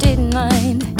didn't mind.